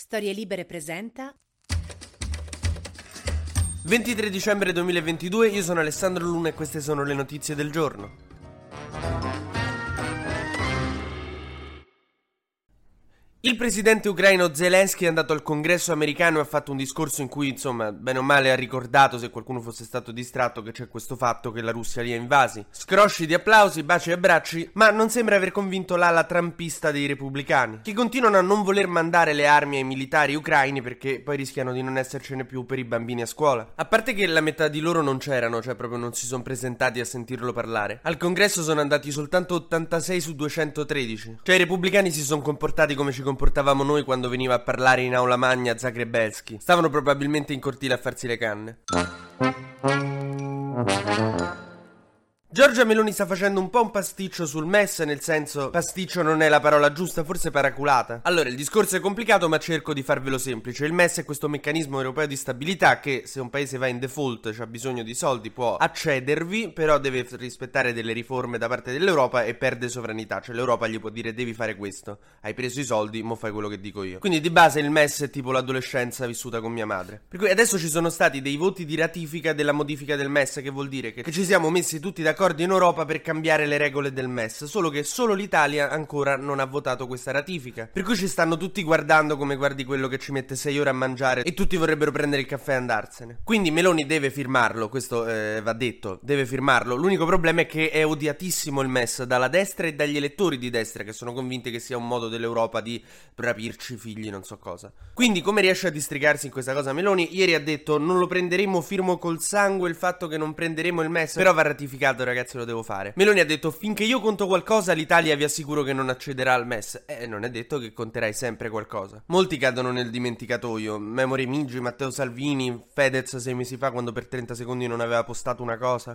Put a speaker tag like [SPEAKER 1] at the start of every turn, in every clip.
[SPEAKER 1] Storie Libere presenta
[SPEAKER 2] 23 dicembre 2022, io sono Alessandro Luna e queste sono le notizie del giorno. Il presidente ucraino Zelensky è andato al congresso americano e ha fatto un discorso in cui, insomma, bene o male ha ricordato, se qualcuno fosse stato distratto, che c'è questo fatto che la Russia li ha invasi. Scrosci di applausi, baci e abbracci, ma non sembra aver convinto l'ala trampista dei repubblicani, che continuano a non voler mandare le armi ai militari ucraini perché poi rischiano di non essercene più per i bambini a scuola. A parte che la metà di loro non c'erano, cioè proprio non si sono presentati a sentirlo parlare. Al congresso sono andati soltanto 86 su 213. Cioè i repubblicani si sono comportati come ci comportavamo noi quando veniva a parlare in aula magna Zagrebelski. Stavano probabilmente in cortile a farsi le canne. Giorgia Meloni sta facendo un po' un pasticcio sul MES, nel senso pasticcio non è la parola giusta, forse paraculata. Allora, il discorso è complicato, ma cerco di farvelo semplice. Il MES è questo meccanismo europeo di stabilità che se un paese va in default, ha bisogno di soldi, può accedervi, però deve rispettare delle riforme da parte dell'Europa e perde sovranità. Cioè l'Europa gli può dire devi fare questo. Hai preso i soldi, mo fai quello che dico io. Quindi di base il MES è tipo l'adolescenza vissuta con mia madre. Per cui adesso ci sono stati dei voti di ratifica della modifica del MES, che vuol dire che, che ci siamo messi tutti d'accordo d'accordo in Europa per cambiare le regole del MES, solo che solo l'Italia ancora non ha votato questa ratifica. Per cui ci stanno tutti guardando come guardi quello che ci mette 6 ore a mangiare e tutti vorrebbero prendere il caffè e andarsene. Quindi Meloni deve firmarlo, questo eh, va detto, deve firmarlo. L'unico problema è che è odiatissimo il MES dalla destra e dagli elettori di destra che sono convinti che sia un modo dell'Europa di rapirci figli, non so cosa. Quindi come riesce a districarsi in questa cosa Meloni? Ieri ha detto non lo prenderemo firmo col sangue il fatto che non prenderemo il MES, però va ratificato ragazzi lo devo fare. Meloni ha detto finché io conto qualcosa l'Italia vi assicuro che non accederà al MES. Eh, non è detto che conterai sempre qualcosa. Molti cadono nel dimenticatoio. Memory Migi, Matteo Salvini, Fedez sei mesi fa quando per 30 secondi non aveva postato una cosa.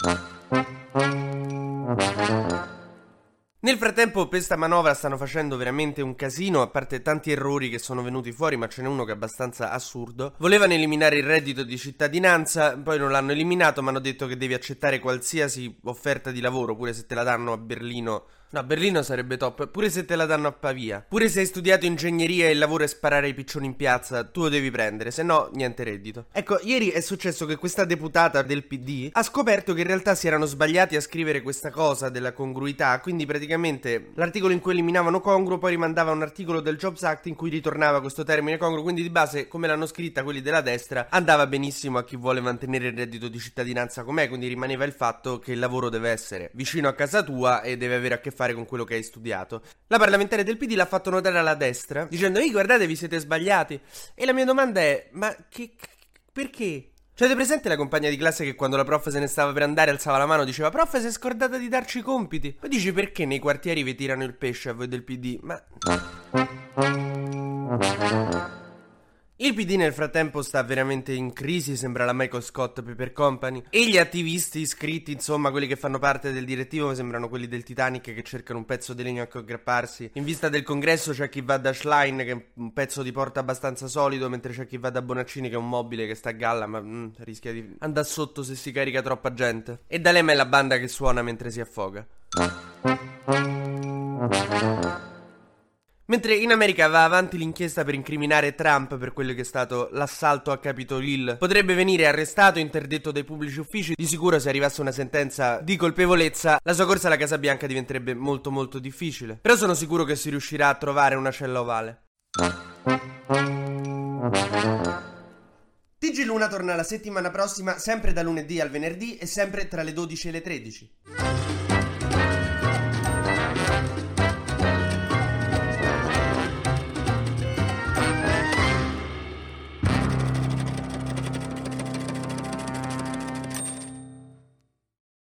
[SPEAKER 2] Nel frattempo questa manovra stanno facendo veramente un casino, a parte tanti errori che sono venuti fuori, ma ce n'è uno che è abbastanza assurdo. Volevano eliminare il reddito di cittadinanza, poi non l'hanno eliminato, ma hanno detto che devi accettare qualsiasi offerta di lavoro, pure se te la danno a Berlino No, Berlino sarebbe top, pure se te la danno a Pavia. Pure se hai studiato ingegneria e il lavoro è sparare ai piccioni in piazza, tu lo devi prendere, se no niente reddito. Ecco, ieri è successo che questa deputata del PD ha scoperto che in realtà si erano sbagliati a scrivere questa cosa della congruità, quindi praticamente l'articolo in cui eliminavano congruo poi rimandava un articolo del Jobs Act in cui ritornava questo termine congruo, quindi di base, come l'hanno scritta quelli della destra, andava benissimo a chi vuole mantenere il reddito di cittadinanza com'è, quindi rimaneva il fatto che il lavoro deve essere vicino a casa tua e deve avere a che fare fare con quello che hai studiato. La parlamentare del PD l'ha fatto notare alla destra, dicendo: Ehi, guardate, vi siete sbagliati. E la mia domanda è: ma che. perché? Cioè, avete presente la compagna di classe che quando la prof se ne stava per andare alzava la mano e diceva Prof, si è scordata di darci i compiti? Poi dici perché nei quartieri vi tirano il pesce a voi del PD? Ma... Il PD nel frattempo sta veramente in crisi, sembra la Michael Scott Paper Company. E gli attivisti iscritti, insomma, quelli che fanno parte del direttivo, sembrano quelli del Titanic che cercano un pezzo di legno a cui aggrapparsi. In vista del congresso c'è chi va da Schlein, che è un pezzo di porta abbastanza solido, mentre c'è chi va da Bonaccini, che è un mobile che sta a galla, ma mm, rischia di andare sotto se si carica troppa gente. E D'Alema è la banda che suona mentre si affoga. Mentre in America va avanti l'inchiesta per incriminare Trump per quello che è stato l'assalto a Capitol Hill, potrebbe venire arrestato, interdetto dai pubblici uffici. Di sicuro se arrivasse una sentenza di colpevolezza, la sua corsa alla Casa Bianca diventerebbe molto molto difficile. Però sono sicuro che si riuscirà a trovare una cella ovale. Digiluna torna la settimana prossima, sempre da lunedì al venerdì e sempre tra le 12 e le 13.